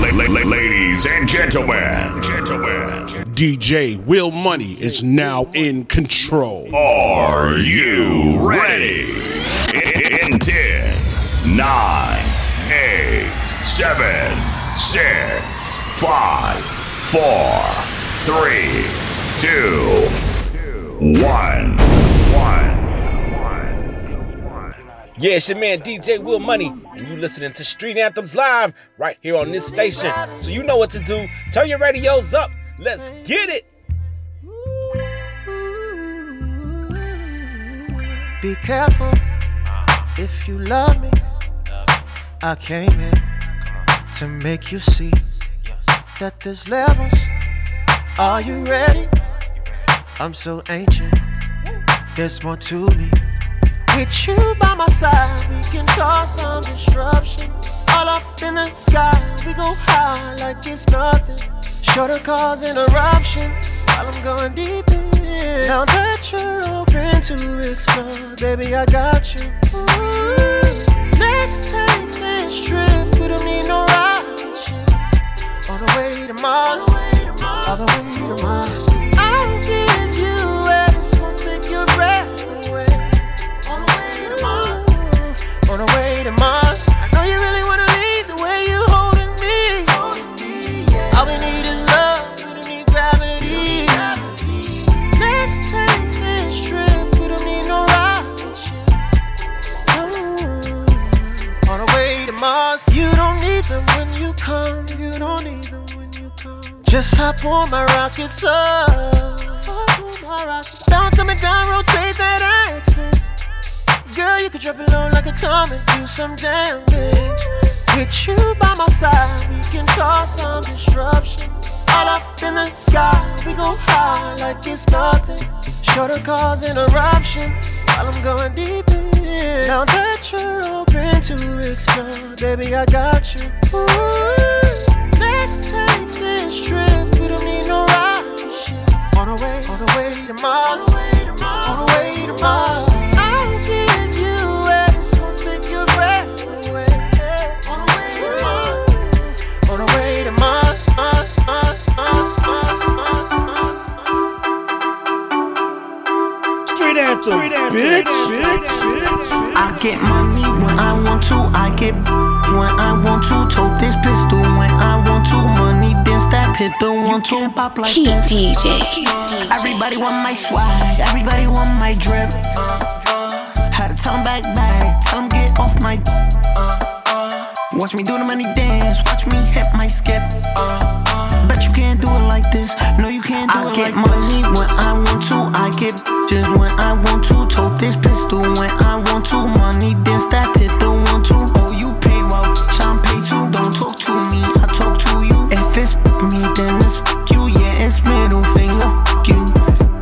La- la- la- ladies and gentlemen, gentlemen, DJ Will Money is now in control. are you ready? In 10, 9, 8, 7, 6, 5, 4, 3, 2, 1. 1. Yeah, it's your man DJ Will Money, and you listening to Street Anthems Live right here on this station. So you know what to do. Turn your radios up. Let's get it. Be careful if you love me. I came here to make you see that there's levels. Are you ready? I'm so ancient. There's more to me. With you by my side, we can cause some disruption. All up in the sky, we go high like it's nothing. Sure to cause an interruption while I'm going deep in. Now that you're open to explore, baby, I got you. Ooh, let's take this trip. We don't need no ship. On the way to Mars, all the way to Mars. To Mars. I know you really wanna leave the way you holding me. All we need is love, we don't need gravity. Let's take this trip, we don't need no rocket ship. Mm. On the way to Mars, you don't need them when you come. You don't need them when you come. Just hop on my rockets up. Bounce up and down, rotate that axis. Girl, you could drop it low like a comet, do some damage. With you by my side, we can cause some disruption. All up in the sky, we go high like it's nothing. Sure to cause interruption while I'm going deep in. Now that you're open to explore, baby, I got you. Ooh, let's take this trip. We don't need no rocket ship. On the way, on the way to Mars. On the way to Mars. Street Anthems, bitch, bitch, bitch. I get money when I want to. I get when I want to. Tote this pistol when I want to. Money then step hit the one two pop like Heat this. DJ. Everybody want my swag. Everybody want my drip. Had to tell 'em back back. Tell 'em get off my. Watch me do the money dance. Watch me hit my skip. Bet you can't do it like this. No, you can't do I it get money when I want to. I get just when I want to. Tote this pistol when I want to. Money then step hit the one two. Oh, you pay well, bitch, I'm pay too. Don't talk to me, I talk to you. If it's me, then it's you. Yeah, it's middle finger. You.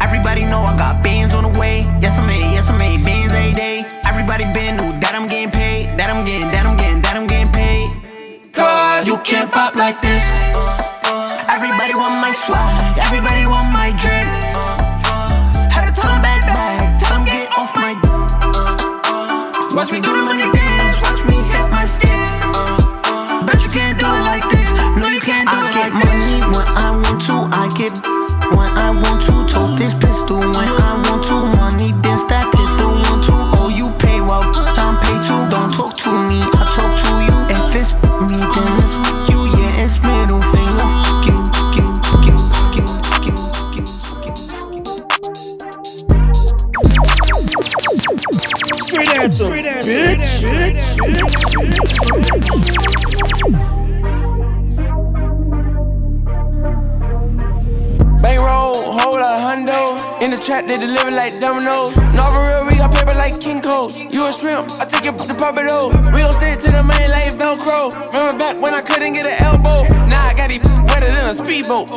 Everybody know I got bands on the way. Yes, I made, yes, I made bands every day. Everybody been knew that I'm getting paid. That I'm getting, that I'm getting, that I'm getting paid. Cause you can't pop like this. Swag. Everybody want my drip.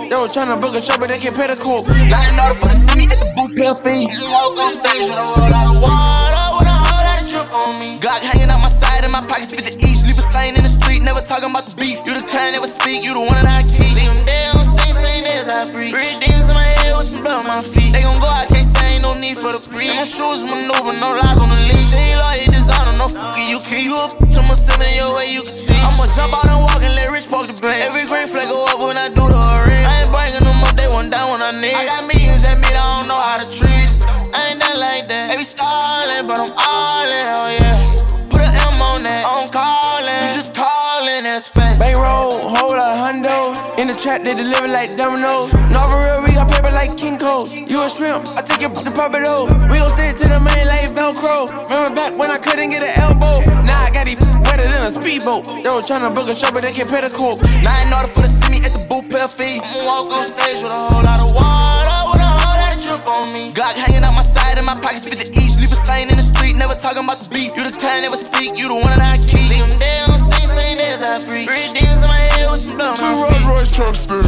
They was tryna book a show, but they can't pay the quote. Lying for the see me at the boot pill fee. Walk on stage with a whole lot of water, with a whole lot of drip on me. Glock hanging out my side and my pockets fit the each. Leave a stain in the street, never talking about the beef. You the kind, never speak, you the one that I keep. Leave 'em dead on same, same day as I breathe. Red demons in my head with some blood on my feet. They gon' go, I can't say ain't no need for the pre. My shoes maneuver, no lock on the leash. Love, you designer, no fucking you keep. You up, I'ma send in your way, you can teach. I'ma jump out and walk and let rich walk the bank. Every hundo. Trap, they deliver like dominoes. Nova real, we got paper like King Cole. You a shrimp, I take it to pop it over. We gon' stick to the main like Velcro. Remember back when I couldn't get an elbow? Now I got these wetter than a speedboat. They was tryna book a show, but they can't pay the court. Now I in order for to see me at the boot pair fee. I'ma walk on stage with a whole lot of water, with a whole lot of drip on me. Glock hanging out my side and my pockets fit the each. Leave a stain in the street, never talking about the beef. You the kind, never speak, you the one that I keep. Leave them dead on scene, same days I breathe. Three demons in my feet.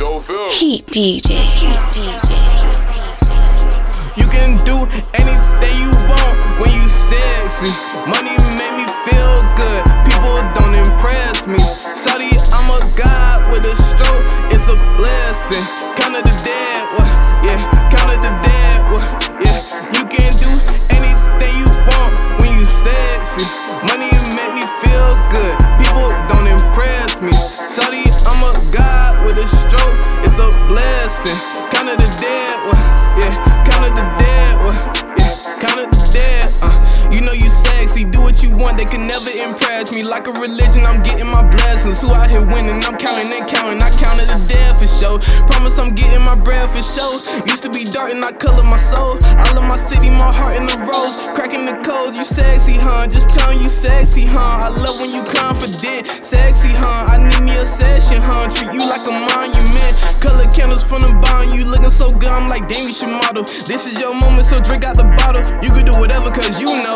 Rolls Royce. Heat DJ. Heat DJ. You can do anything you want when you sexy. Money make me feel good. People don't impress me. Shawty, I'm a god with a stroke. It's a blessing. Count of the dead, what? Blessing. Count of the dead, what? Yeah, count of the dead, what? Yeah, count of the dead. Uh, you know you sexy, do what you want. They can never impress me. Like a religion, I'm getting my blessings. Who out here winning? I'm counting and counting. I counted Promise I'm getting my bread for sure. Used to be dark and I color my soul. I love my city, my heart in the rose. Cracking the codes, you sexy, huh? Just telling you sexy, huh? I love when you confident, sexy, huh? I need me a session, huh? Treat you like a monument. Color candles from the bottom, you looking so good. I'm like, damn, you should model. This is your moment, so drink out the bottle. You can do whatever, cause you know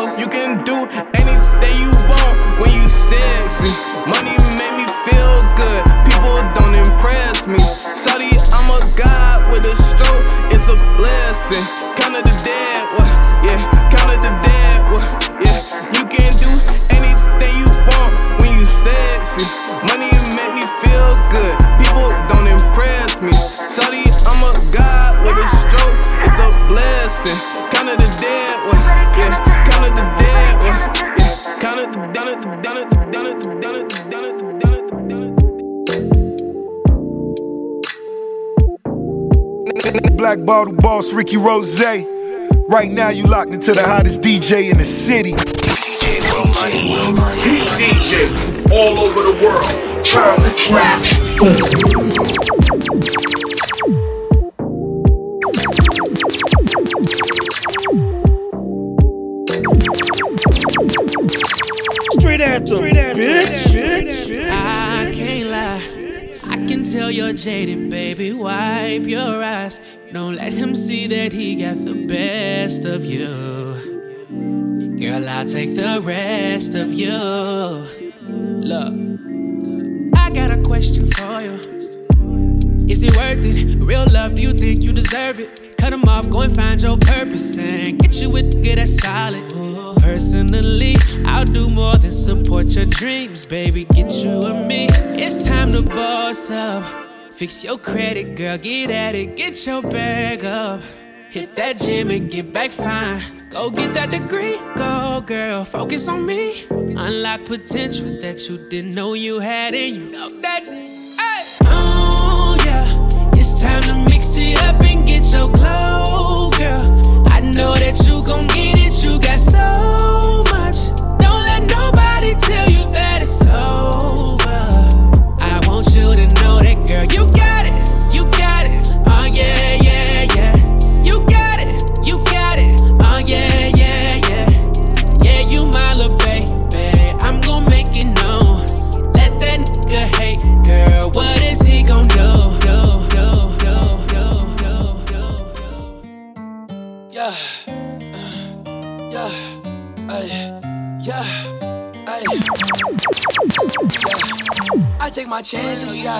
Bottle Boss Ricky Rose. Right now, you locked into the hottest DJ in the city. Heat DJs all over the world. Time to trap. Straight anthem, bitch, bitch, bitch. I can't lie. I can tell you're jaded, baby. Wipe your eyes. Don't let him see that he got the best of you. Girl, I'll take the rest of you. Look, I got a question for you. Is it worth it? Real love, do you think you deserve it? Cut him off, go and find your purpose and get you with nigga that's solid. Personally, I'll do more than support your dreams, baby. Get you and me. It's time to boss up. Fix your credit, girl, get at it, get your bag up. Hit that gym and get back fine. Go get that degree, go girl, focus on me. Unlock potential that you didn't know you had in you. Know that, hey. Oh yeah, it's time to mix it up and get your glow, girl. I know that you gon' get it, you got so take my chances, yeah.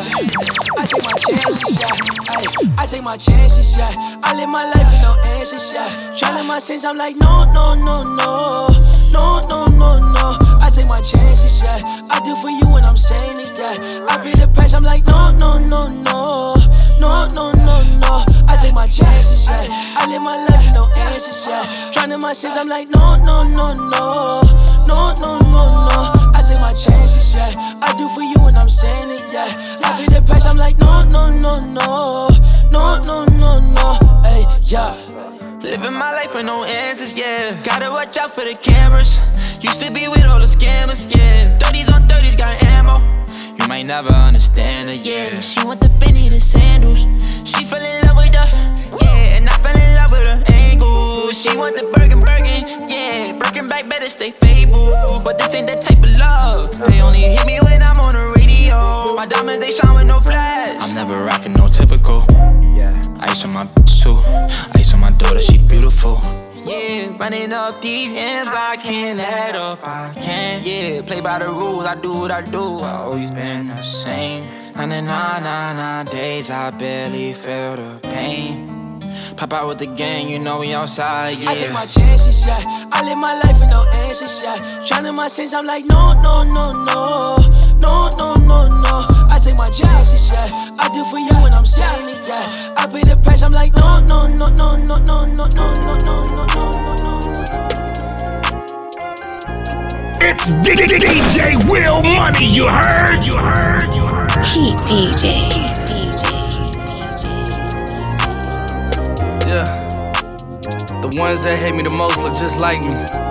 I take my chances, yeah. Ay, I take my chances, yeah. I live my life with no answers, yeah. Trying my sins, I'm like, no, no, no, no. No, no, no, no. I take my chances, yeah. I do for you when I'm saying it, yeah. I pay the price, I'm like, no, no, no, no. No, no, no, no. I take my chances, yeah. I live my life with no answers, yeah. Trying my sins, I'm like, no, no, no, no. No, no, no, no take my chances, yeah. I do for you and I'm saying it, yeah. I be the patch, I'm like, no, no, no, no. No, no, no, no. Hey, yeah. Living my life with no answers, yeah. Gotta watch out for the cameras. Used to be with all the scammers, yeah. 30s on 30s got ammo. You might never understand her, yeah. She want the Benny, the sandals. She fell in love with her, yeah. And I fell in love with her angles. She want the Birkin, Birkin, yeah. Birkin back better stay faithful. But this ain't that type. They only hit me when I'm on the radio. My diamonds, they shine with no flash. I'm never rocking no typical. Yeah. Ice on my bitch too. Ice on my daughter, she beautiful. Yeah, running up these M's, I can't add up, I can't. Yeah, play by the rules, I do what I do. I always been the same. Nah, nah, nah, nah, days I barely feel the pain. Pop out with the gang, you know we outside, yeah. I take my chances, yeah. I live my life with no answers, yeah. Drowning my sins, I'm like, no, no, no, no. No, no, no, no. I take my chances, yeah. I do for you when I'm saying it, yeah. I pay the price, I'm like, no, no, no, no, no, no, no, no, no, no, no, no, no, no. It's DJ Will Money, you heard? You heard? You heard? Heat DJ. Yeah. The ones that hate me the most look just like me.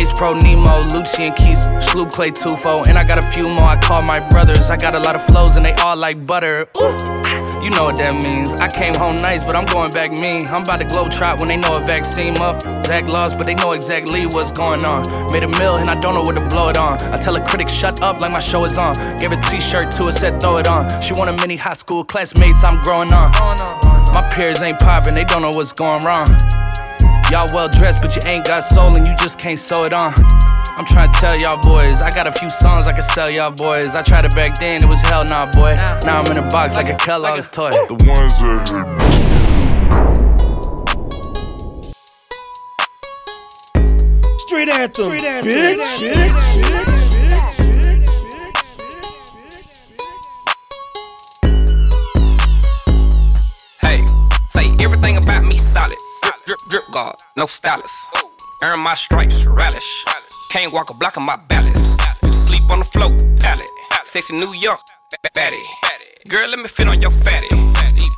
Ace Pro Nemo, Lucian Keys, Sloop Clay Tufo, and I got a few more I call my brothers. I got a lot of flows and they all like butter. Ooh. Ah, you know what that means. I came home nice, but I'm going back mean. I'm about to globe trot when they know a vaccine muff. Zach lost, but they know exactly what's going on. Made a mill and I don't know what to blow it on. I tell a critic, shut up like my show is on. Gave a t shirt to her, said throw it on. She want a mini high school classmates, I'm growing on. My peers ain't popping, they don't know what's going wrong. Y'all well dressed, but you ain't got soul and you just can't sew it on. I'm trying to tell y'all boys, I got a few songs I can sell y'all boys. I tried it back then, it was hell nah, boy. Now I'm in a box like a Kellogg's toy. The ones that hate Street anthem, Street anthem, bitch. bitch, bitch, say everything about me solid. Drip, drip, drip guard, no stylist. Earn my stripes, relish. Can't walk a block on my balance. Sleep on the float, pallet. Sexy New York, batty. Girl, let me fit on your fatty.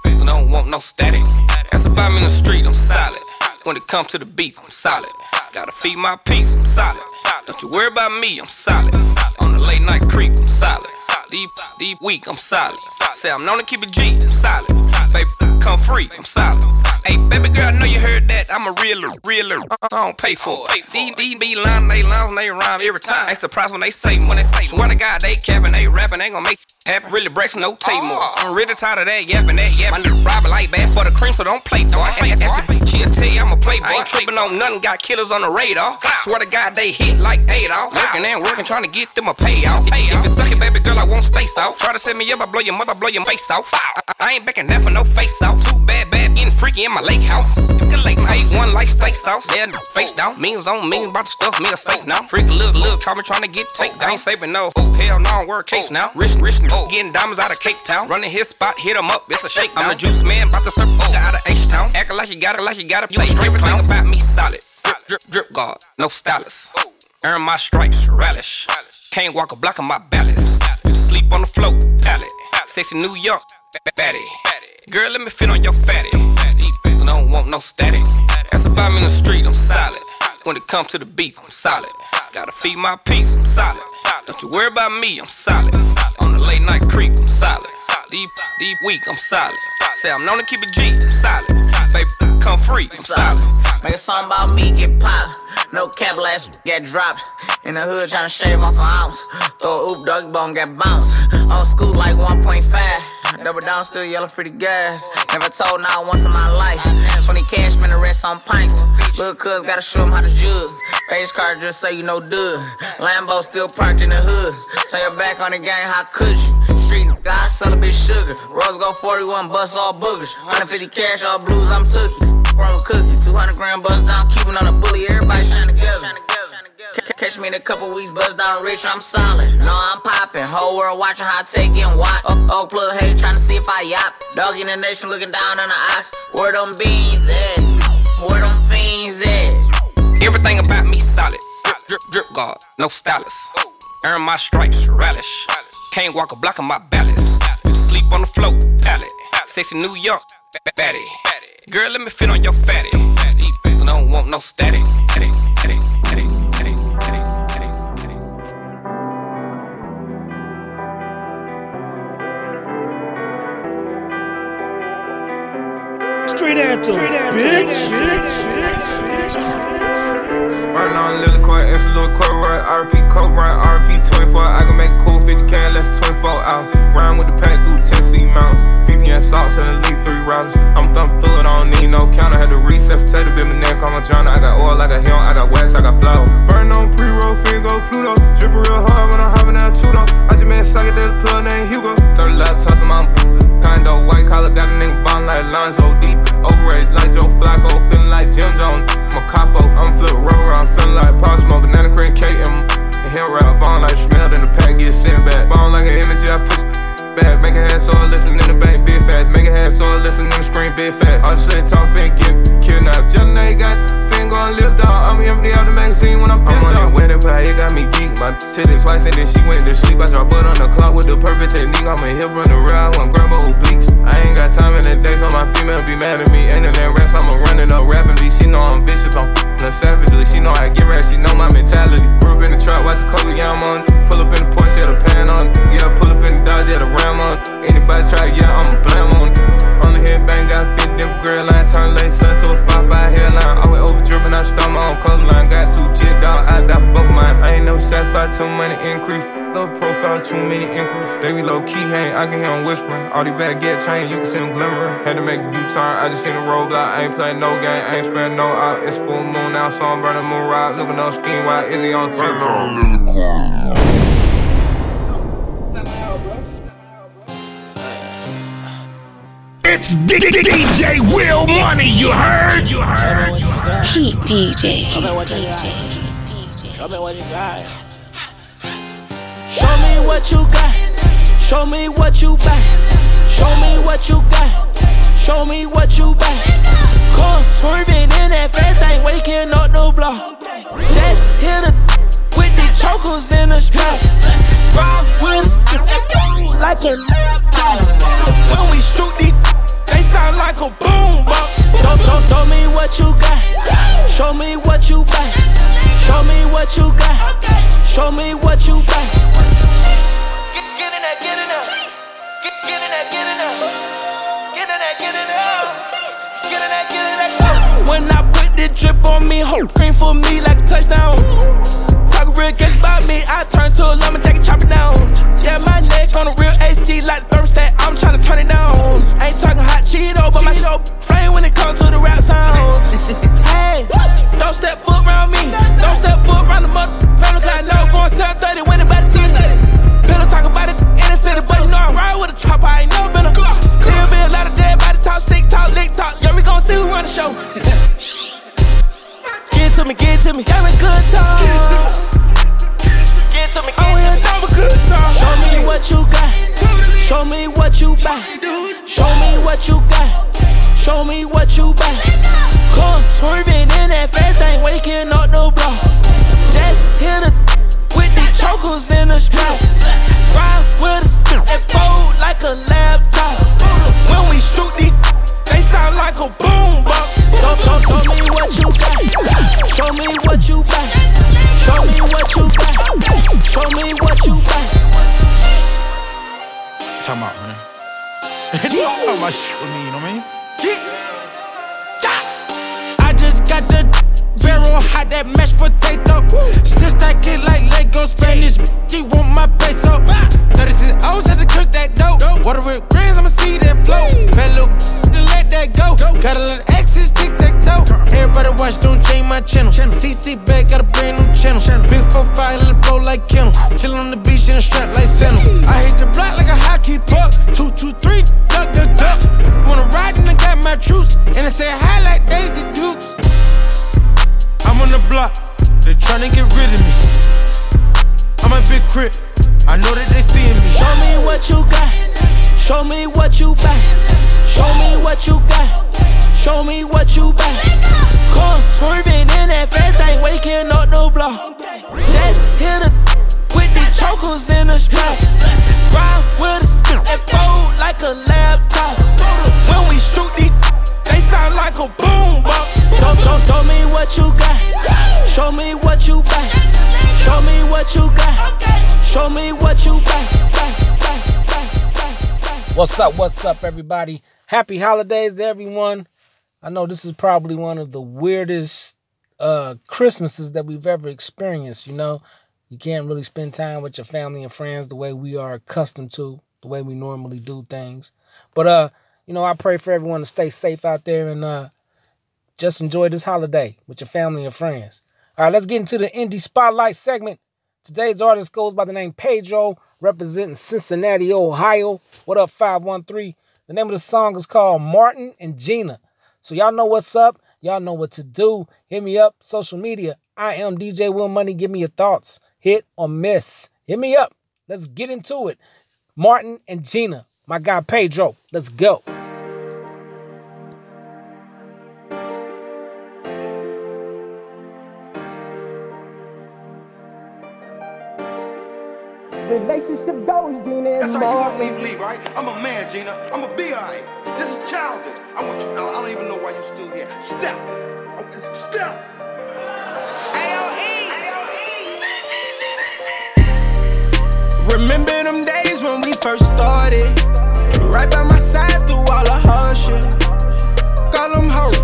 Bitches don't want no static. That's about me in the street, I'm solid. When it comes to the beef, I'm solid. Gotta feed my peace, I'm solid. Don't you worry about me, I'm solid. On the late night creep, I'm solid. Deep, deep week, I'm solid. Say I'm known to keep it G, I'm solid. Baby, come free, I'm solid. Hey, baby girl, I know you heard that. I'm a realer, realer. I don't pay for it. Be lying, they line, they rhyme every time. Ain't surprised when they say when they say. Swear to God, they capping, they rapping, they gon' make happen. Really breaks no tape more. I'm really tired of that yapping, that yapping. My little Robin like bass for the cream, so don't play. Don't play. She'll tell you I'm a playboy. Ain't tripping on nothing, got killers on the radar. Swear to God, they hit like Adolf. Working and working, trying to get them a payoff. If it's sucking, baby girl, I won't stay soft. Try to set me up, I blow your mother, blow your face off. I, I ain't backing down for no face off. Too bad, bad, freaky in my lake house. Lake, pay one like steak sauce. Yeah, face down, means on means about the stuff, me a safe now. Freaky little, little, call me trying to get take down. Ain't saving no, oh, hell no, work case now. Rich, rich, oh, getting diamonds out of Cape Town. Running his spot, hit him up, it's a shake. I'm a juice man, about to serve oh, out of H Town. Acting like you got it, like you got it. Play straight everything about me solid. Drip, drip, drip guard, no stylist. Earn my stripes, relish. Can't walk a block on my balance. Sleep on the float, pallet. Sexy New York, batty. Girl, let me fit on your fatty. These bitches don't want no static. That's about me in the street, I'm solid. When it comes to the beef, I'm solid. Gotta feed my peace, I'm solid. Don't you worry about me, I'm solid. On the late night creep, I'm solid. Deep, deep week, I'm solid. Say I'm known to keep it G, I'm solid. Baby, come free, I'm solid. Make a song about me get popped. No cap last get dropped. In the hood tryna shave off an ounce. Throw a oop doggy bone get bounced. On school like 1.5. Double down, still yelling for the gas. Never told not once in my life. 20 cash, man, the rest on pints. Little cuz gotta show him how to jug. Face card just say you know dud. Lambo still parked in the hood. Turn your back on the game, how could you? Street guy sell a sugar. Rose go 41, bust all boogers. 150 cash, all blues, I'm tookie. From a cookie, a couple weeks, buzz down rich, I'm solid. No, I'm popping. Whole world watching how I take it and watch. Oh, oh, plug hey, trying to see if I yap. Dog in the nation looking down on the ox. Where them beans at? Where them fiends at? Everything about me solid. Drip, drip, drip guard, no stylist. Earn my stripes, relish. Can't walk a block of my balance. Sleep on the float, pallet. Sexy New York, batty. Girl, let me fit on your fatty. Bitches don't want no static, Street anthems, bitch. Right now, Lily Court, it's a little court, right? RP Coke, right? RP 24. I can make cool 50 k less 24 out. Round with the pack through Tennessee mountains. VPN salts and at least three rounds. I'm thumping through it, I don't need no counter. Had to recess, take the bit, my neck on my journal. I got oil, I got him, I got wax, I got flow. Burn on pre roll, go Pluto. Drip real hard when I'm hopping out two though. I just made a socket that plug named Hugo. 30 laptops on my Condo, white collar, got a nigga bond like Lonzo. Deep, overrated like Joe Flacco. Feeling like Jim Jones. I'm a capo. I'm flip rubber, I'm feeling like Pop Smoke. Banana cream cake and and hill rap. Falling like smell, then the pack get sent back. Falling like an image, I push back. Make a head so I listen in the bank, big fast. Make a head so I listen in the screen, big fast. All shit talk, fin get kidnapped. Just now you got fin gon' live dog. I'm empty out the magazine when I'm pissed I'm on that wedding pie, it got me geek. My titty twice and then she went to sleep. I drop butt on the clock with the perfect technique. I'm a hip the ride, I'm grab obliques. I ain't got time in the day, so my female be mad at me. Ain't in that rest, I'ma run it up rapidly. She know I'm vicious, I'm She know I get right, she know my mentality. Grew up in the trap, watch the cover, yeah, I'm on. Pull up in the Porsche, yeah, the pan on. Yeah, pull up in the Dodge, yeah, the Ram on. Anybody try, yeah, I'ma blam on. On the head bang, got fit different girl line. Turn late sun to a 5-5 hairline. Always over dripping, I start my own color line. Got two jit dog, I die for both mine. I ain't no satisfied, too money increase. Low profile, too many inquiries. They be low key, hang, I can hear them whispering. All these bad get chain, you can see them glimmering. Had to make a U-turn, I just seen a roadblock. I ain't playing no game, I ain't spending no out. It's full moon now, so I'm burning moon ride. Looking on scheme, why is he on TikTok? It's D- D- D- DJ Will Money, you heard? You heard? You heard? Heat DJ. Show me what you got. DJ. Show me what you got. Show me what you got. Show me what you buy. Show me what you got. Show me what you buy. Come swerving in that fast thing, waking up the block. Just hit a with the chokers in the strap. Ride with like a laptop. When we shoot these, they sound like a boom box. Don't, don't, show me what you got. Show me what you buy. Show me what you got. Show me what you buy. Get, get in there, get in there. Get, get in there, get in there. Get in there, get in there. Get in there, get in there. When I put the drip on me, whole green for me like a touchdown. Talk real good about me, I turn to a lumberjack and chop it down. Yeah, my neck on a real AC like thermostat, I'm tryna turn it down. Ain't talking hot Cheeto, my Cheeto flame when it comes to the rap sounds. hey, don't step foot around me, don't step foot around the mother family, cause I know going 730 when anybody see it. Pillow talk about it in the city, but you know I ride with a chopper, I ain't never been a There'll be a lot of dead body talk, stick talk, lick talk. Yeah, we gon' see who run the show. Get to me, get to me, me good time. Get to me, get to me, give me oh, good time. Show me what you got. Show me what you buy. Show me what you got. Show me what you buy. Come swerving in that fast thing, waking up the block. Just hit a with the chokers in the strap. Ride with a stick and fold like a laptop. When we shoot these, they sound like a boom box. Don't, don't, show me what you got. Show me what you buy. Show me what you got. Show me what Time out, man. Talk my shit with me, barrel hot that mashed potato. Still stack it like Lego Spanish. She want my peso. 36 O's had to cook that dough. Water with grains, I'ma see that flow. Bad little to let that go. Gotta let exes tic tac toe. Everybody watch, don't change my channel. CC back, got a brand new channel. Big 4 5, let it blow like kennel. Chillin' on the beach in a strap like Santa. I hit the block like a hockey puck. Two, two, three, duck, duck, duck. Wanna ride and I got my troops. And I say hi like Daisy Dukes. I'm on the block, they tryna get rid of me. I'm a big crip, I know that they seeing me. Show me what you got. Show me what you buy. Show me what you got. Show me what you buy. Come swerving in that fast thing, waking up the block. Just hit a with the chokers in the strap. What's up? What's up, everybody? Happy holidays to everyone. I know this is probably one of the weirdest uh, Christmases that we've ever experienced. You know, you can't really spend time with your family and friends the way we are accustomed to, the way we normally do things. But uh, you know, I pray for everyone to stay safe out there and uh, just enjoy this holiday with your family and friends. All right, let's get into the indie spotlight segment. Today's artist goes by the name Pedro, representing Cincinnati, Ohio. What up, 513? The name of the song is called Martin and Gina. So y'all know what's up. Y'all know what to do. Hit me up, social media. I am DJ Will Money. Give me your thoughts. Hit or miss. Hit me up. Let's get into it. Martin and Gina. My guy Pedro. Let's go. Relationship goes, Gina That's how you want me to leave, right? I'm a man, Gina. I'm a be alright. This is childish. I want you. I don't even know why you still here. Step. Step. Remember them days when we first started? Right by my side through all the hardship. Call them hope,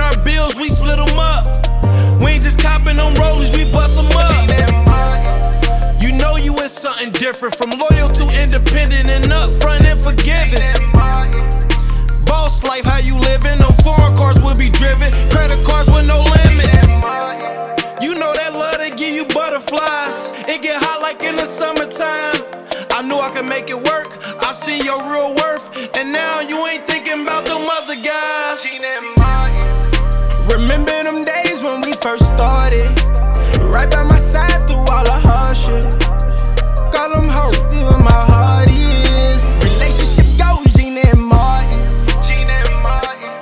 our bills, we split them up. We ain't just copping them rollers, we bust them up. You know you is something different from loyal to independent and upfront and forgiving. Boss life, how you living? No foreign cars will be driven, credit cards with no limits. You know that love they give you butterflies. It get hot like in the summertime. I knew I could make it work. I see your real worth, and now you ain't thinking about them other guys. Remember them days when we first started? Right by my side through all the hardship. Call them hope, where my heart is. Relationship goes, Gina and Martin. Gina and Martin.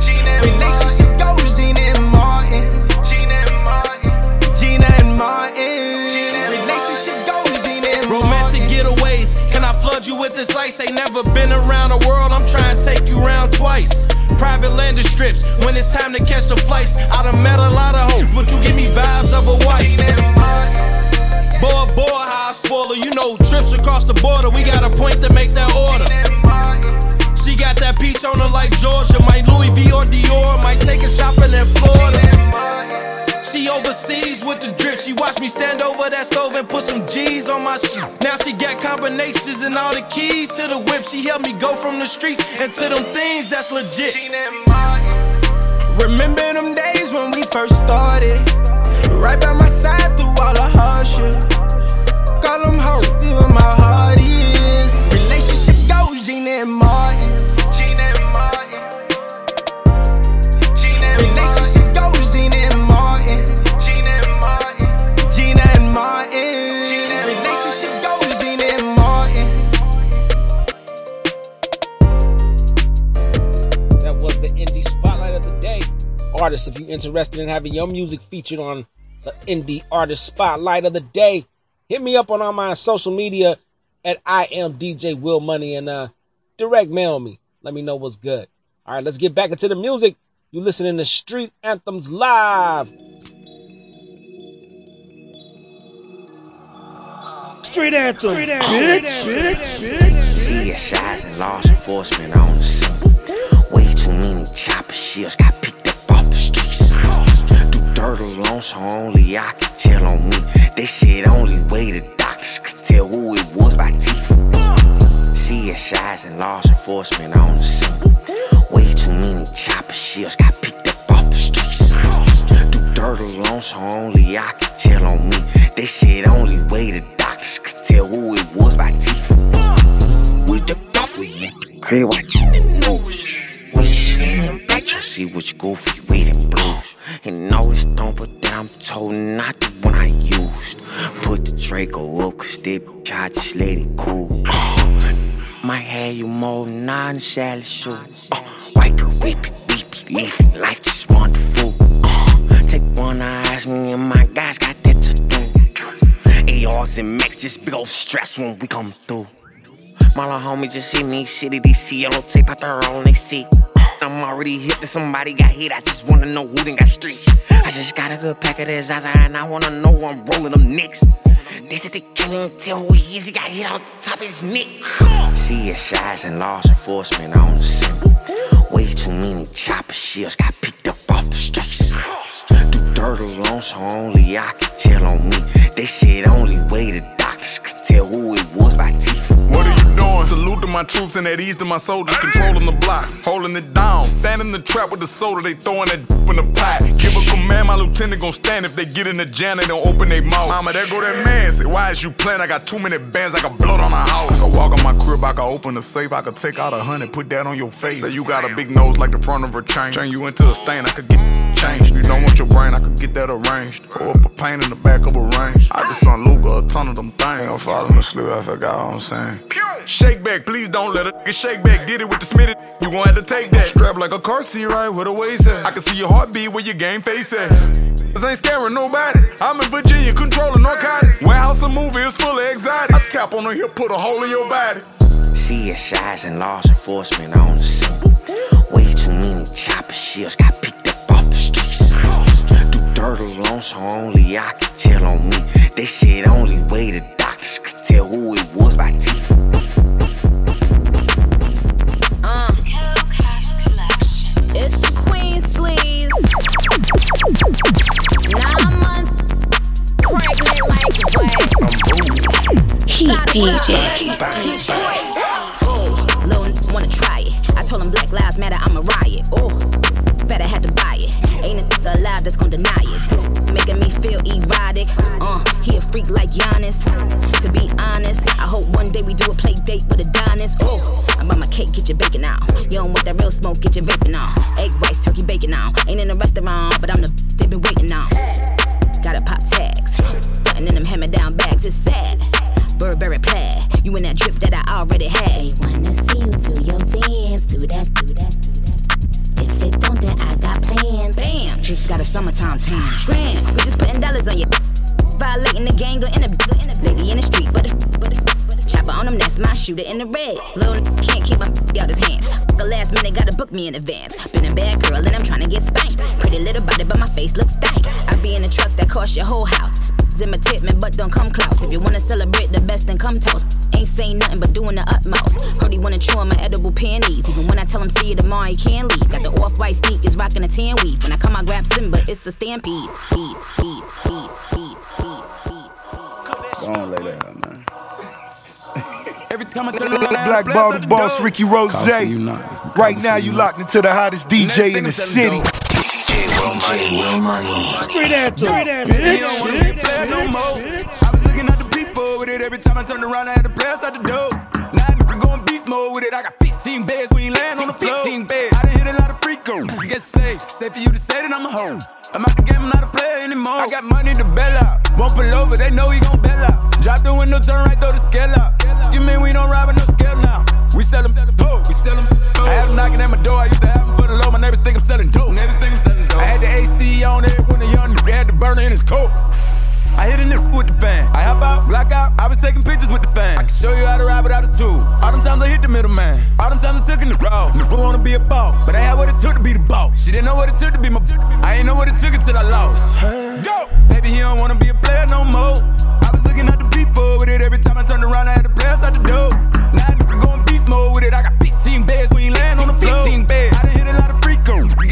Gina and Relationship goes, Gina and Martin. Gina and Martin. Gina and Martin. Relationship goes, Gina and Martin. Romantic getaways. Can I flood you with this ice? Ain't never been around the world. I'm trying to take you around twice. Private landing strips. When it's time to catch the flights, I done met a lot of hope, but you give me vibes of a wife. Boy, boy, how I spoil her. You know, trips across the border. We got a point to make that order. She got that peach on her like Georgia. Might Louis V or Dior. The drip. She watched me stand over that stove and put some G's on my shit. Now she got combinations and all the keys to the whip. She helped me go from the streets and to them things that's legit. Remember them days when we first started? Right by my side through all the hardship. Call them hope, you my heart is. Relationship goes, Gina and Martin. Artists, if you're interested in having your music featured on the indie artist spotlight of the day, hit me up on all my social media. at I am DJ Will Money and uh direct mail me. Let me know what's good. All right, let's get back into the music. You listening to Street Anthems Live. Street anthems, Street anthems, bitch, bitch, bitch. CSIs and laws enforcement on the scene. Way too many chopper shields got picked dirt alone, so only I can tell on me. They said only way the doctors could tell who it was by teeth. CSIs and laws enforcement on the scene. Way too many chopper shields got picked up off the streets. Do dirt alone, so only I can tell on me. They said only way the doctors could tell who it was by teeth. With the duffel at the crib watching the news. We stand back to see which goofy reading blues. And all this thumper that I'm told not the one I used. Put the Draco up, they I just let it cool. Might have you more salad shoes. Uh, white to whip it, beep it, leaf it, life just wonderful. Uh, take one, I ask me and my guys got that to do. ARs and Max, just big old stress when we come through. My little homie just see me, shitty DC, yellow tape out there all they see. I'm already hip to somebody got hit, I just wanna know who done got streets. I just got a good pack of this Zaza and I wanna know I'm rolling them nicks. They said they can't even tell who he is, he got hit out the top of his neck. CSIs and laws enforcement on the scene. Way too many chopper shields got picked up off the streets. Do dirt alone, so only I can tell on me. They said only way could tell who it was by teeth. What are you doing? Salute to my troops and at ease to my soldiers controlling the block, holding it down. Standing the trap with the soda, they throwing that in the pot. Give a command, my lieutenant gon' stand if they get in the jam, they don't open their mouth. Mama, there go that man. Say, why is you playing? I got too many bands, I got blood on the house. I walk on my crib, I can open the safe, I could take out a hundred, put that on your face. Say you got a big nose like the front of a chain. Turn you into a stain, I could get changed. You don't want your brain, I could get that arranged. Or up a pain in the back of a range. I just Luga, a ton of them things. I'm falling asleep, I forgot what I'm saying. Shake back, please don't let it get shake back. Did it with the Smitty, you gon' have to take that. Strap like a car seat, right? Where the waist at? I can see your heartbeat where your game face at. Cause ain't scaring nobody. I'm in Virginia, controlling narcotics. Warehouse of movie is full of exotics. I cap on the hip, put a hole in your body. CSIs and laws enforcement on the scene. Way too many chopper shields got picked so only I can tell on me. They said only way the doctors could tell who it was by teeth. Uh, it's the Queen Sleeves. Nine months pregnant like what? Heat DJ. In advance. Turn Black Ball the Boss, Ricky Rose. Right now, you locked into the hottest DJ in the city. Will money. Street anthem. Street anthem. You don't wanna be a no more. I was looking at the people with it every time I turned around. I had to play outside the door. Now I'm going beast mode with it. I got 15 beds. We ain't land on the floor. 15 beds. I done Guess safe. For you to say that I'm a hoe. I'm out the game. I'm not a player anymore. I got money to bail out. Won't pull over. They know we gon' bail out. Drop the window, turn right, throw the scale out. You mean we don't ride with no scale now? We sell them dope. We sell them. I had them knocking at my door. I used to have them for the low. My neighbors think I'm selling dope. Neighbors think I'm selling dope. I had the AC on when the young nigga had the burner in his coat. I hit a nigga with the fan. I hop out, Black out, I was taking pictures with the fan. I can show you how to ride without a tool. All them times I hit the middleman. All them times I took in the raw. Who wanna be a boss? But I had what it took to be the boss. She didn't know what it took to be my. I ain't know what it took until I lost. Go! Baby, he don't wanna be a player no more. I was looking at the people with it every time I turned around. I had the players out the door. Now nigga going beast mode with it. I got 15 beds when you land on the floor. 15 beds.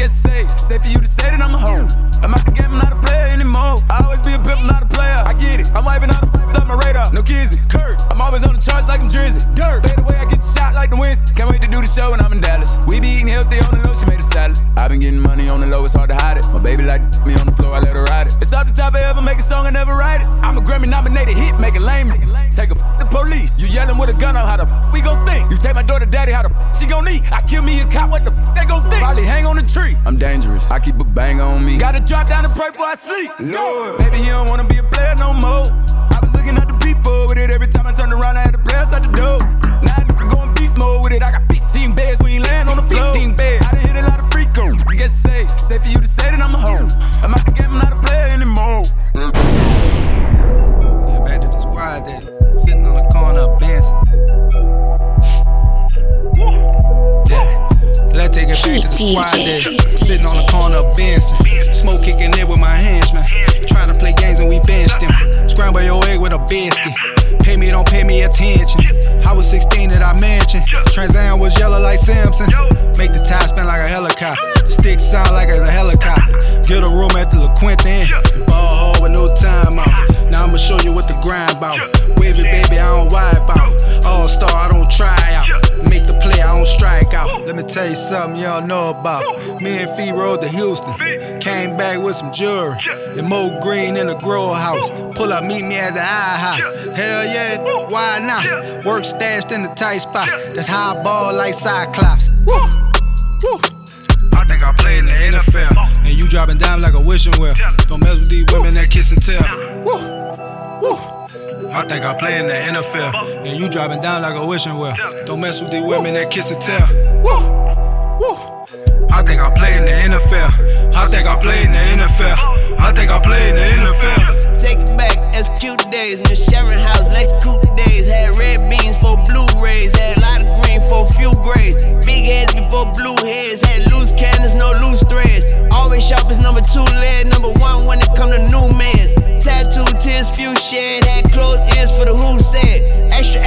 Safe. Safe for you to say that I'm a hoe. I'm out the game, I'm not a player anymore. I always be a pimp, I'm not a player. I get it. I'm wiping out the my radar. No kizzy. Kurt. I'm always on the charts like I'm Drizzy. Dirt. Fade away, I get shot like the winds. Can't wait to do the show when I'm in Dallas. We be eating healthy on the low, she made a salad. I've been getting money on the low, it's hard to hide it. My baby like me on the floor, I let her ride it. It's off the top, I ever make a song, I never write it. I'm a Grammy nominated hit, make it lame. Take a f the police. You yelling with a gun on how the f we gon' think. You take my daughter, daddy, how the f she gon' eat. I kill me a cop, what the f they gon' think? Probably hang on the tree. I'm dangerous. I keep a bang on me. Gotta drop down and pray before I sleep. Lord, baby, he don't wanna be a player no more. I was looking at the people with it every time I turned around. I had the players out the door. Y'all know about. Me and Fee rode to Houston. Came back with some jewelry. And Mo Green in the grow house. Pull up, meet me at the IHOP. Hell yeah, why not? Work stashed in the tight spot. That's how I ball like Cyclops. Woo! Woo! I think I play in the NFL. And you dropping down like a wishing well. Don't mess with these women that kiss and tell. Woo! Woo! I think I play in the NFL. And you dropping down like a wishing well. Don't mess with these women that kiss and tell. Woo! I think I play in the NFL. I think I play in the NFL. I think I play in the NFL. Take it back, execute days. Miss Sharon House, Lex Coupe days. Had red beans for Blu-rays. Had a lot of green for few grades. Big heads before blue heads. Had loose cannons, no loose threads. Always sharp as number two lead. Number one when it come to new mans. Tattoo tears, few shed. Had closed ears for the who said. Extra,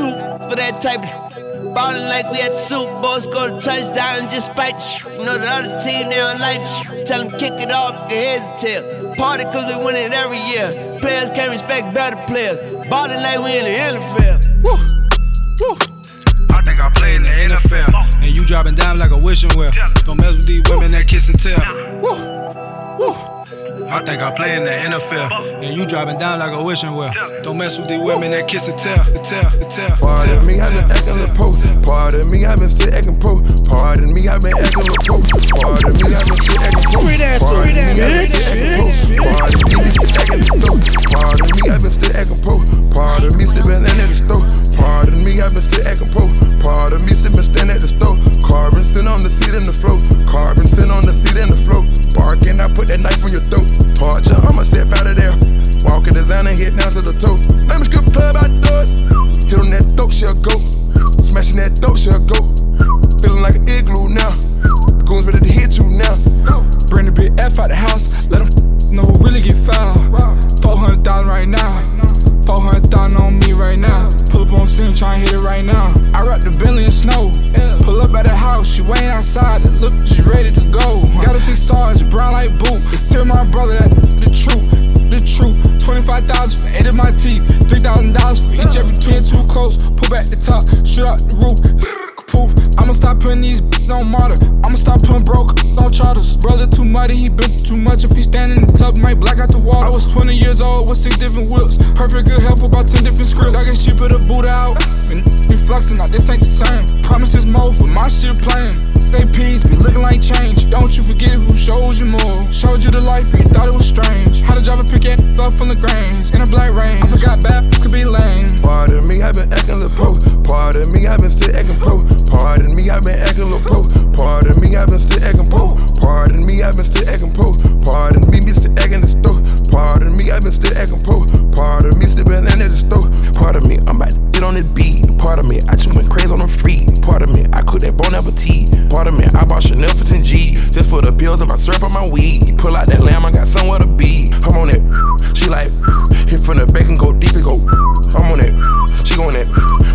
heads. Got two for that type of. Ballin' like we at the Super go score the touchdown and just spite the You know the other team, they don't like the Tell them kick it off, your heads and tail. Party cause we win it every year. Players can't respect better players. Ballin' like we in the NFL. Woo! Woo! I think I play in the NFL. And you dropping down like a wishing well. Don't mess with these women that kiss and tell. Woo! Woo! I think I play in the NFL. And you dropping down like a wishing well. Don't mess with these women that kiss and tell. Tell, tell, Part of me, I've been acting a pro. Part of me, I've been still acting pro. Part of me, I've been acting a pro. Part of me, I've been still acting pro. Part of me, I've been still acting pro. Part of me, still acting the store. Part of me, I've been still acting pro. Part of me, still been in at the store. Part of me, I've been still acting pro. Part of me, still been standing at the store. Carbon sitting on the seat in the flow. Carbon sitting on the seat in the flow. Barking, I put that knife on your throat. Torture, I'ma step out of there. Walking designer, hit down to the toe. Let me strip club, I do it. Hit on that throat, she'll go. Smashing that throat, she'll go. Feeling like an igloo now. Goons ready to hit you now. Bring the big F out the house, let them know who really get foul. 400,000 right now. 400,000 on me right now. Pull up on scene, try and hit it right now. I wrap the Bentley in snow. Pull up at the house, she waiting outside. Look, she ready to go. Got a six sarge, brown like boot. It's still my brother, that the truth. The truth. 25,000 for eight of my teeth. $3,000 for each every twin too close. Pull back the top, shoot out the roof. Poof. I'ma stop putting these on martyr. I'ma stop putting broke on charters. Brother too muddy, he been too much. If he stand in the tub, might black out the water. I was 20 years old with six different whips. Perfect good help about 10 different scripts. I get cheaper to boot out. And be flexing out, this ain't the same. Promises more for my shit playing they peace be looking like change. Don't you forget who showed you more. Showed you the life you thought it was strange. How to drive a pickaxe up from the grange in a black range. I forgot bad could be lame. Pardon me, I've been acting the pro. Pardon me, I've been still acting pro. Pardon me, I've been acting the pro. Pardon me, I've been still acting pro. Pardon me, I've been still acting pro. Pardon me, Mister still acting the store. Pardon me, I've been still acting pro. Pardon me, still been in the store. Pardon me, I'm about to get on beat. Part of me, I just went crazy on the free. Part of me, I cook that bon appetit. Part of me, I bought Chanel for 10 G. Just for the pills and my syrup on my weed. Pull out that lamb, I got somewhere to be. Come on it, she like hit from the back and go deep and go. I'm on it, she on it,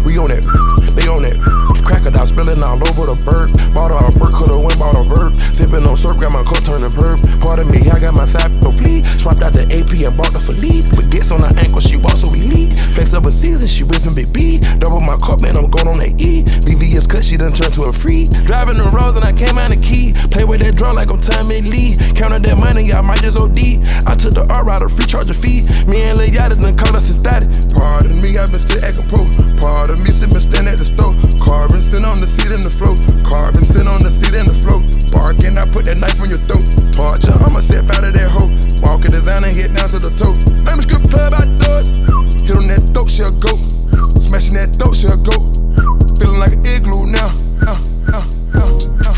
we on it, they on it. Crocodile spilling all over the bird. Bought her a bird, coulda went bought a verb. Sippin' on syrup, got my coat turning purple. Part of me, I got my side for flee. Swapped out the AP and bought the Philippe. But gets on her ankle, she walks so elite. Flex up a season, she whipping big B. Double my cup, man, I'm going on that E. VVS cut, she done turned to a free. Driving the roads and I came out the key. Play with that drum like I'm Tommy Lee. Counted that money, I might just OD. I took the R out, a free charge a fee. Me and Lil Yachty done called us static. Pardon me, I've been still acting pro. Pardon me, still been standing at the stove. Carbon sit on the seat in the float. Carbon sit on the seat in the float. Barking, I put that knife on your throat. Torture, I'ma step out of that hole. Walking designer, head down to the toe. I'm a strip club, I it. Hit on that throat, she'll go. Smashing that throat, she'll go. Feeling like an igloo now. Uh, uh, uh, uh,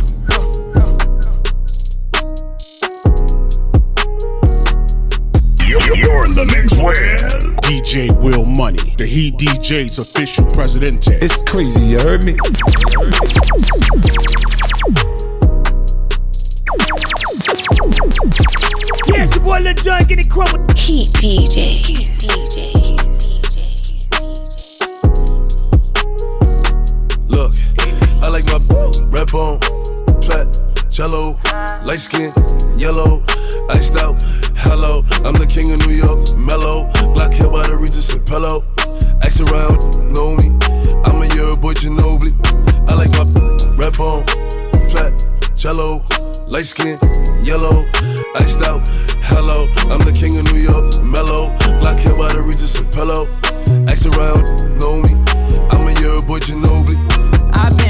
You're, you're in the mix with DJ Will Money, the Heat DJ's official presidente. It's crazy, you heard me? Yeah, it's your boy Lil Jon getting crunk with Heat DJ. Heat DJ. Red bone, flat, jello, light skin, yellow, iced out. Hello, I'm the king of New York, mellow. Black hair by the Regis and pillow. Ask around, know me. I'm a year boy Ginobili. I like my red bone, flat, jello, light skin, yellow, iced out. Hello, I'm the king of New York, mellow. Black hair by the Regis and pillow. Ask around, know me. I'm a year boy Ginobili. I've been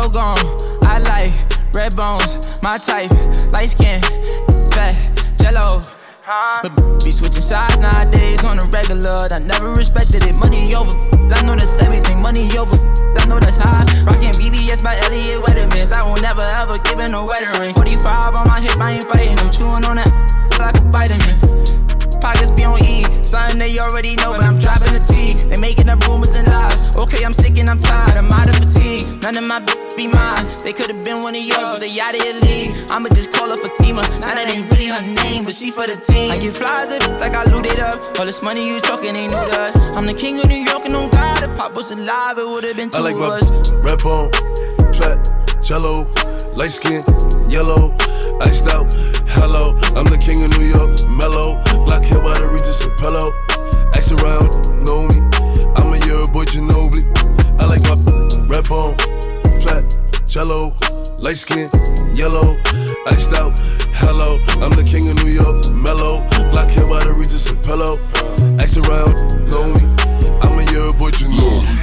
so gone. I like red bones, my type, light skin, fat, jello. But be switching sides nowadays on a regular. I never respected it. Money over. I know that's everything. Money over. I know that's high. Rockin' BBS by Elliot Weathermans. I will never ever give it no wedding ring. 45 on my hip, I ain't fighting. I'm chewing on that like a vitamin. Pockets be on E, something they already know, but I'm dropping the T. They making up rumors and lies. Okay, I'm sick and I'm tired, I'm out of fatigue. None of my b- be mine. They could've been one of yours, but they out of your league. I'ma just call her Fatima. Now that ain't really her name, but she for the team. I get flies up like I looted up. All this money you talking ain't new to us. I'm the king of New York and on God. If Pop was alive, it would've been two I like of my us. red bone, flat, jello, light skin, yellow, iced out. Hello, I'm the king of New York, mellow. Black hair by the Regis and pillow. Ask around, know me. I'm a year boy Ginobili. I like my red bone, flat, cello. light skin, yellow, iced out. Hello, I'm the king of New York, mellow. Black hair by the Regis and pillow. Ask around, know me. I'm a year boy Ginobili.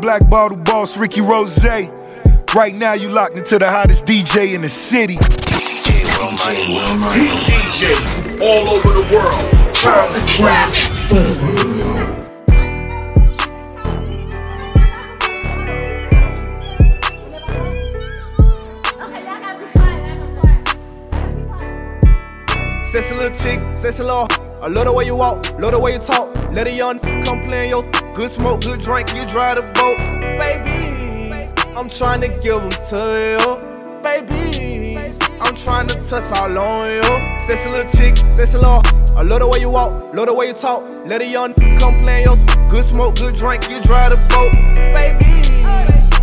Black Bottle Boss, Ricky Rose. Right now, you locked into the hottest DJ in the city. DJs all over the world. Time to transform. Sexy little chick, sexy little. I love the way you walk, love the way you talk. Let a young come play in your good smoke, good drink, you drive the boat. Baby, I'm trying to give them to you. Babies, I'm trying to touch all on you. Sexy little chick, sexy little. I love the way you walk, love the way you talk. Let a young come play in your good smoke, good drink, you drive the boat. Baby,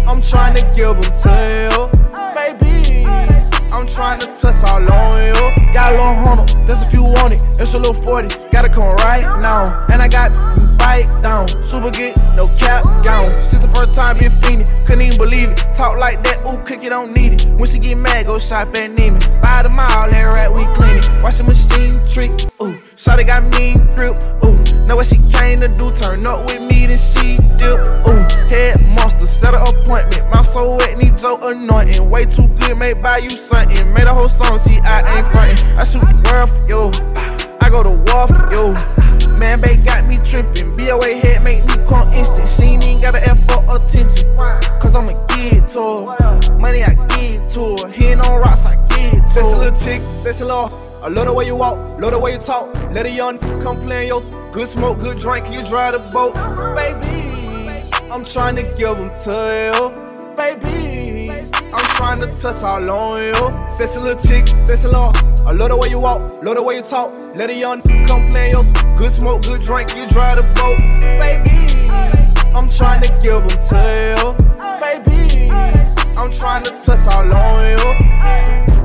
I'm trying to give them to you. Babies, I'm trying to touch all on you. Got a little hundred, there's a few on it. It's a little 40, gotta come right now. And I got bite down, super good, no cap gown. Since the first time been fiending, couldn't even believe it. Talk like that, ooh, cookie don't need it. When she get mad, go shop at Neiman. Buy the mile, that rat, we wet, anointing. Way too good, may buy you something. Made a whole song, see, I ain't frontin'. I shoot the world for you. I go to war for you. Man, babe got me trippin'. BOA head make me come instant. She ain't even gotta F for attention. Cause I'ma give to her. Money I give to her. Hitting on rocks, I give to her. Sexy little chick, sexy little. I love the way you walk, love the way you talk. Let a young come play your good smoke, good drink, you drive the boat. Baby, I'm trying to give them to you, baby. I'm trying to touch all on you. Sexy little chick, sexy little. I love the way you walk, love the way you talk. Let a young come play your good smoke, good drink, you drive the boat, baby. I'm trying to give them to you, baby. I'm trying to touch all on you.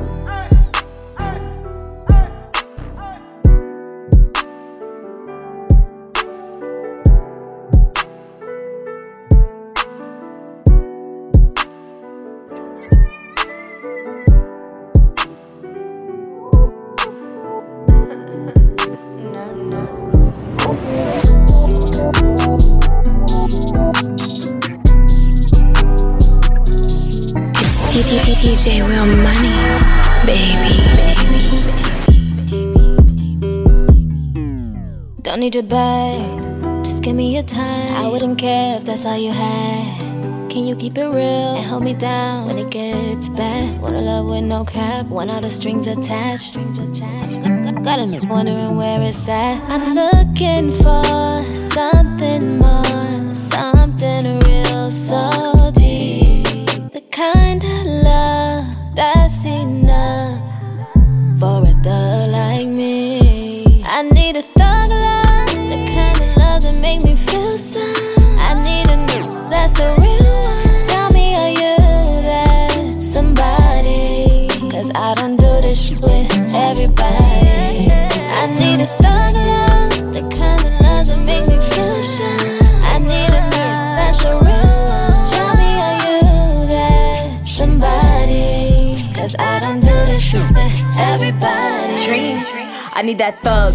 Need your bag, just give me your time. I wouldn't care if that's all you had. Can you keep it real and hold me down when it gets bad? Wanna love with no cap, want all the strings attached. Strings attached. Got a wondering where it's at. I'm looking for something more, something real so need that thug.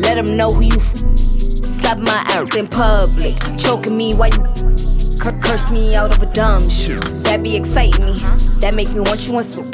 Let him know who you f- Slap my out in public. Choking me while you cur- curse me out of a dumb shit. That be exciting me. That make me want you on some.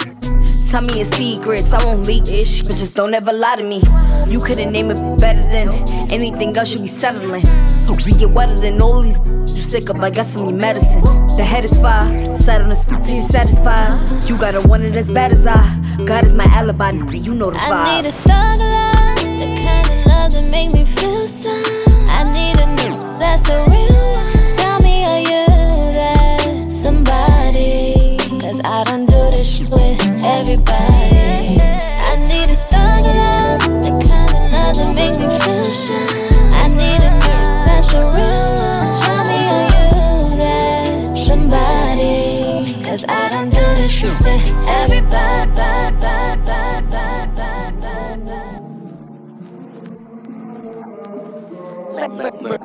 Tell me your secrets, I won't leak ish, but just don't ever lie to me. You couldn't name it better than anything else you be settling. You get wetter than all these you sick of, I got some medicine. The head is fire, sat on the spot till you satisfied. You got a one it as bad as I. God is my alibi, you know the vibe. I need a thug love, the kind of love that make me feel some. I need a new that's a real one. Tell me, are you that somebody? Cause I don't do this shit with everybody. Night.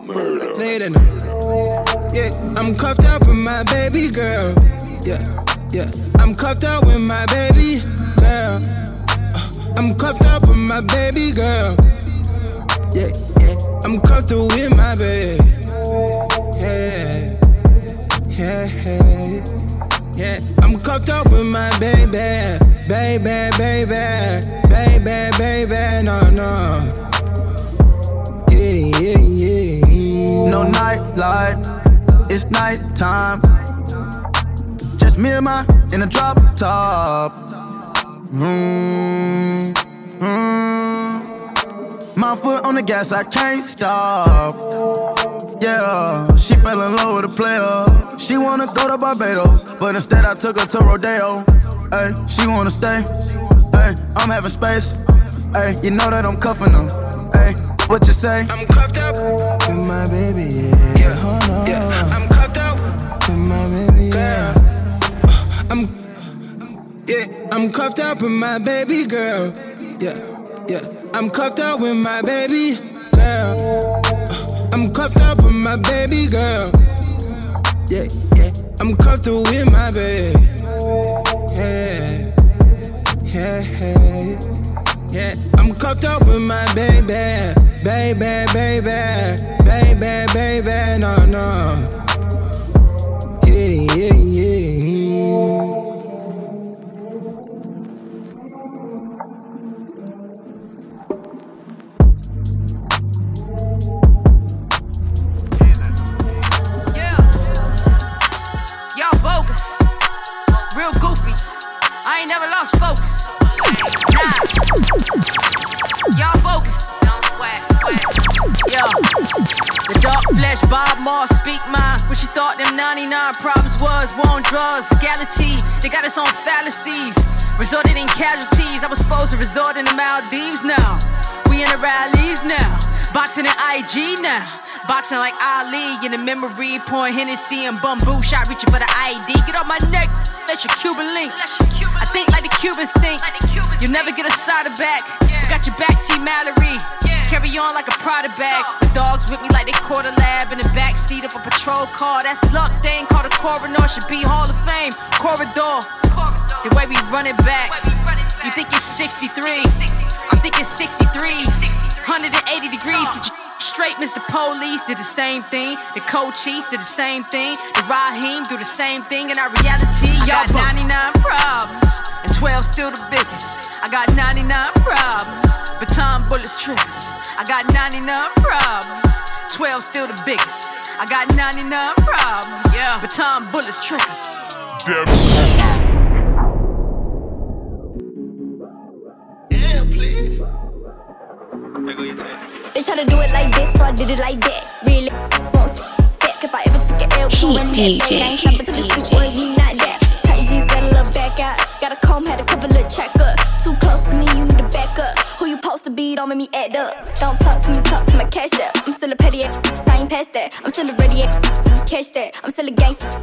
Yeah, I'm cuffed up with my baby girl. Yeah, yeah. I'm cuffed up with my baby girl. Uh, I'm cuffed up with my baby girl. Yeah, yeah. I'm cuffed up with my baby. Yeah, yeah. Yeah, I'm cuffed up with my baby, baby, baby, baby, baby, no, no. No night light, it's night time. Just me and my in a drop top. Vroom, vroom. My foot on the gas, I can't stop. Yeah, she fell in love with a player. She wanna go to Barbados, but instead I took her to Rodeo. Hey, she wanna stay. Hey, I'm having space. Hey, you know that I'm cuffing her. Hey, what you say? I'm cuffed up with my baby, yeah. Yeah, yeah. I'm cuffed up with my baby, yeah. Uh, I'm, yeah, I'm cuffed up with my baby girl. Yeah, yeah. I'm cuffed up with my baby girl. Uh, I'm cuffed up with my baby girl. Yeah, yeah. I'm cuffed up with my baby. Yeah, yeah, yeah. Yeah, I'm cuffed up with my baby, baby, baby, baby, baby, no, no. now. Boxing like Ali in the memory, pouring Hennessy and bamboo shot, reaching for the ID. Get off my neck, that's your Cuban link. I think like the Cubans think. You'll never get a side of back. Got your back, T. Mallory. Carry on like a Prada bag. The dogs with me like they caught a lab in the backseat of a patrol car. That's luck, they ain't called a coroner. Should be Hall of Fame, corridor. The way we run it back. You think it's 63. I'm thinking 63. 180 degrees. Straight Mr. Police did the same thing. The co-chiefs did the same thing. The Raheem do the same thing. In our reality, y'all got 99 problems, and 12 still the biggest. I got 99 problems, baton bullets triggers. I got 99 problems, 12 still the biggest. I got 99 problems, yeah, but time bullets triggers. Damn. There go. They try to do it like this, so I did it like that. Really, won't back if I ever took an L. Heat DJ, DJ. Tight jeans, got a little back out. Got a comb, had a couple of check. Too close to me, you need to back up. Who you supposed to be? Don't make me act up. Don't talk to me, talk to my cash up. I'm still a petty ass, I ain't past that. I'm still a ready ass, catch that. I'm still a gangster.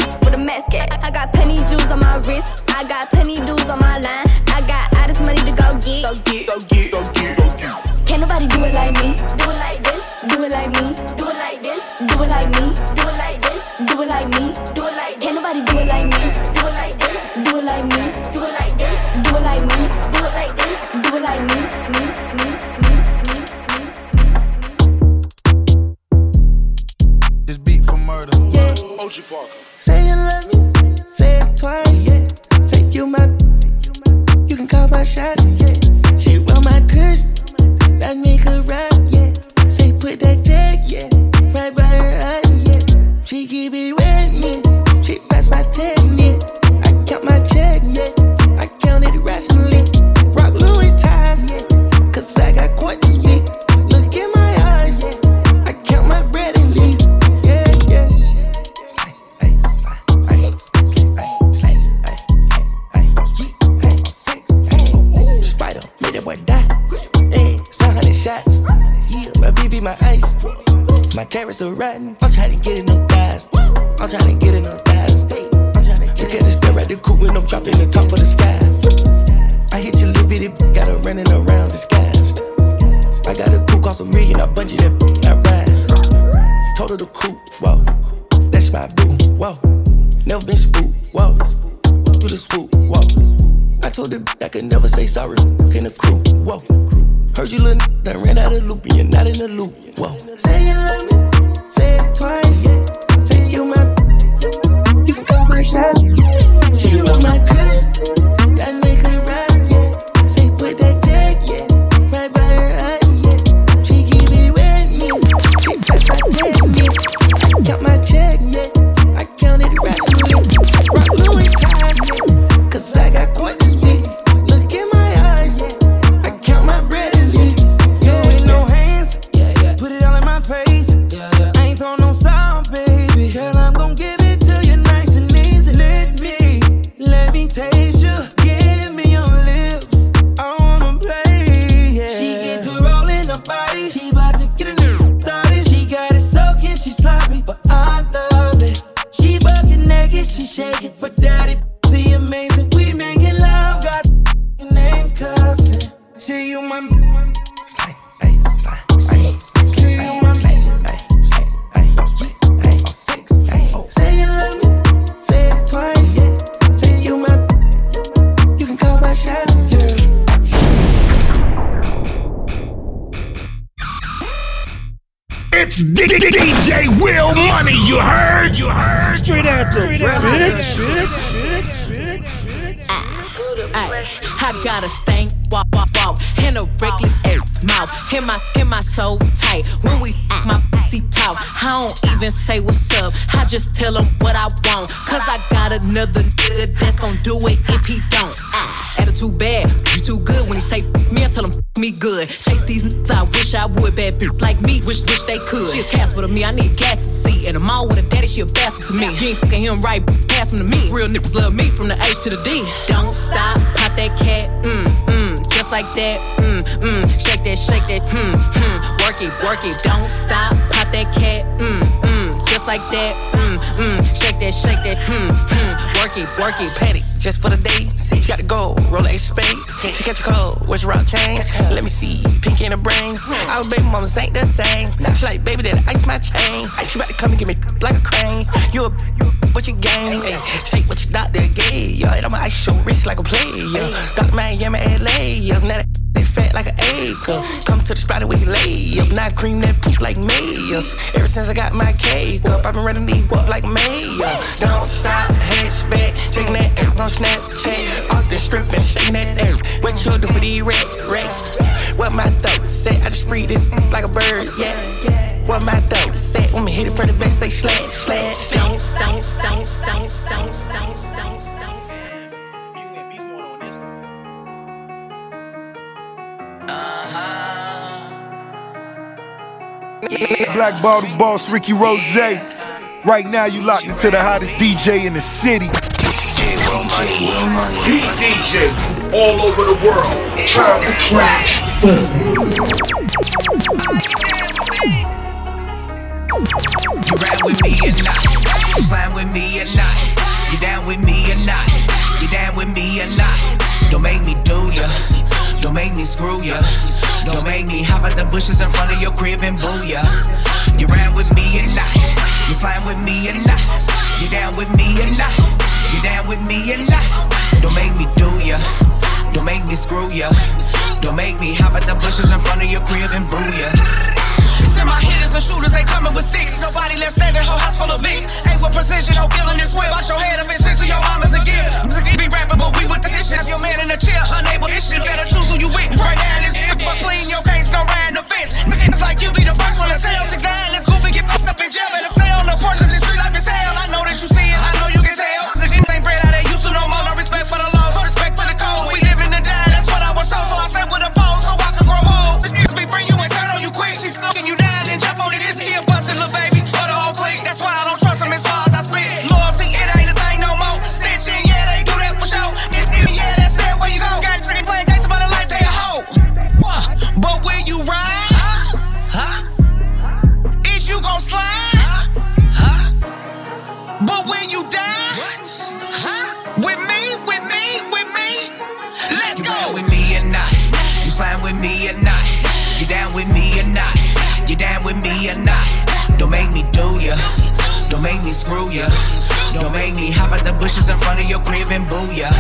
I was in the crew. Whoa. Heard you little n- that ran out of loop and you're not in the loop. Whoa. Say you I just tell him what I want. Cause I got another nigga that's gonna do it if he don't. Uh, attitude bad, you too good. When he say me, I tell him me good. Chase these niggas, I wish I would. Bad bitch like me, wish wish they could. She a with a me, I need gas to see. and a mom with a daddy, she a bastard to me. You ain't fucking him right, pass him to me. Real niggas love me from the H to the D. Don't stop, pop that cat, mm, mm, just like that, mm, mm. Shake that, shake that, hmm, hmm. Work it, work it, don't stop, pop that cat, mm just like that, mm, mm. Shake that, shake that, hmm, hmm. Work it, work it, petty. Just for the day, she got to go, roll a spade. She catch a cold, where's rock chains? Let me see, pink in the brain. Our baby mamas ain't the same. Now she like, baby, that ice my chain. She about to come and give me like a crane. You a, you a what you game? Ay, shake what your doctor gave. Yeah, and I'ma ice your wrist like a player. Dr. Miami, LA. Yeah, now that fat like an acre. Come to the spot where you lay up. Now cream that poop like mayors. Ever since I got my cake up, I've been running these up like mayor. Don't stop, hatchback, shaking that ass on Snapchat. Off the strip and shaking that ass. What you do for these racks, racks? What my throat say? I just free this like a bird, yeah. What my throat say? When me hit it from the back, say slash, slash. Don't, don't, don't, don't, don't, don't, don't. Black Bottle Boss Ricky Rose. Right now, you locked into the hottest DJ in the city. DJ Will Money. Will Money. DJs all over the world. Turn the trash. You ride with me or not? You slime with me or not? You down with me or not? You down with me or not? Don't make me do ya. Don't make me screw ya. Don't make me hop out the bushes in front of your crib and boo ya. You ride with me or not? You slime with me or not? You down with me or not? You down with me or not? Don't make me do ya. Don't make me screw ya. Don't make me hop out the bushes in front of your crib and boo ya. Send my hitters and shooters, they coming with six. Nobody left standing, whole house full of Vicks. Ain't with precision, no killing this whip. Box your head up and six to your mamas again. Music be rapping, but we with the shit. Have your man in the chair, unable to shit. Better choose who you with. Right now, this is but clean your case, no riding the fence. Niggas like you be the first one to tell. Six nine, let's goofy, get fucked up in jail. Better stay on the porch, cause this street life is hell. I know that you see it, I ya. Don't make me hop out the bushes in front of your crib and boo ya.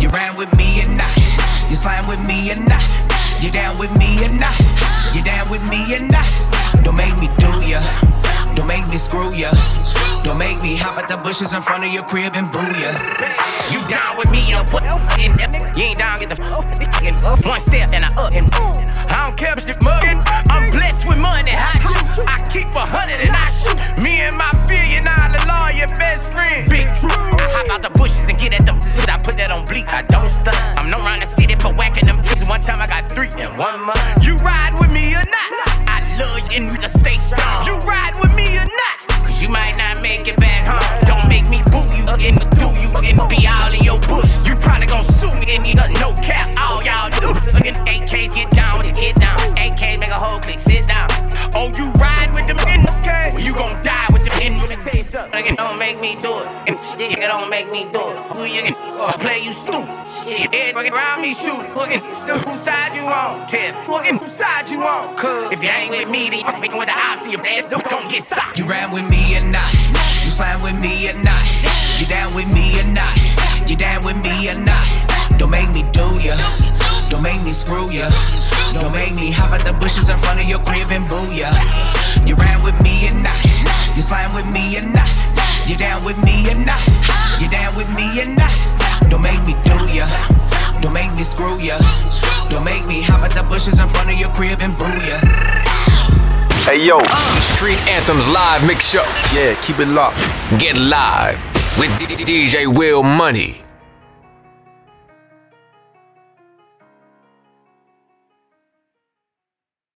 You ran with me or not? You slime with me or not? You down with me or not? You down with me or not? Don't make me do ya. Don't make me screw ya. Don't make me hop out the bushes in front of your crib and boo ya. You down with me and put You ain't down, get the fucking one step and I up and I don't care if it's mugging. I'm blessed with money. I, shoot. I keep a hundred and I shoot. Me and my billion dollar lawyer best friend. Big true. I hop out the bushes and get at them. I put that on bleak. I don't stop. I'm known around the city for whacking them. One time I got three in one month. You ride with me or not? I love you and you just stay strong. You ride with me or not? Cause you might not make it back home. Don't make me boo you and do you and be all in your bush. You probably gon' sue me and need no cap. All y'all do. Fucking AKs get down with the get down. AK make a whole click, sit down. Oh, you ride with them in okay? Well, you gon' die the taste up. Nigga, don't make me do it. Nigga, don't make me do it. Who you play you stupid? Shit, fucking around me shoot. Looking, still whose side you on? Tip. Looking, whose side you on? Cause if you ain't with me, then you fucking with the ops and your ass don't get stopped. You ran with me or not? You slime with me or not? You down with me or not? You down with me or not? Don't make me do ya. Don't make me screw ya. Don't make me hop out the bushes in front of your crib and boo ya. You ran with me or not? You slime with me or not? You down with me or not? You down with me or not? Don't make me do ya. Don't make me screw ya. Don't make me hop out the bushes in front of your crib and boo ya. Hey yo, uh. Street Anthems Live Mix Show. Yeah, keep it locked. Get live with DJ Will Money.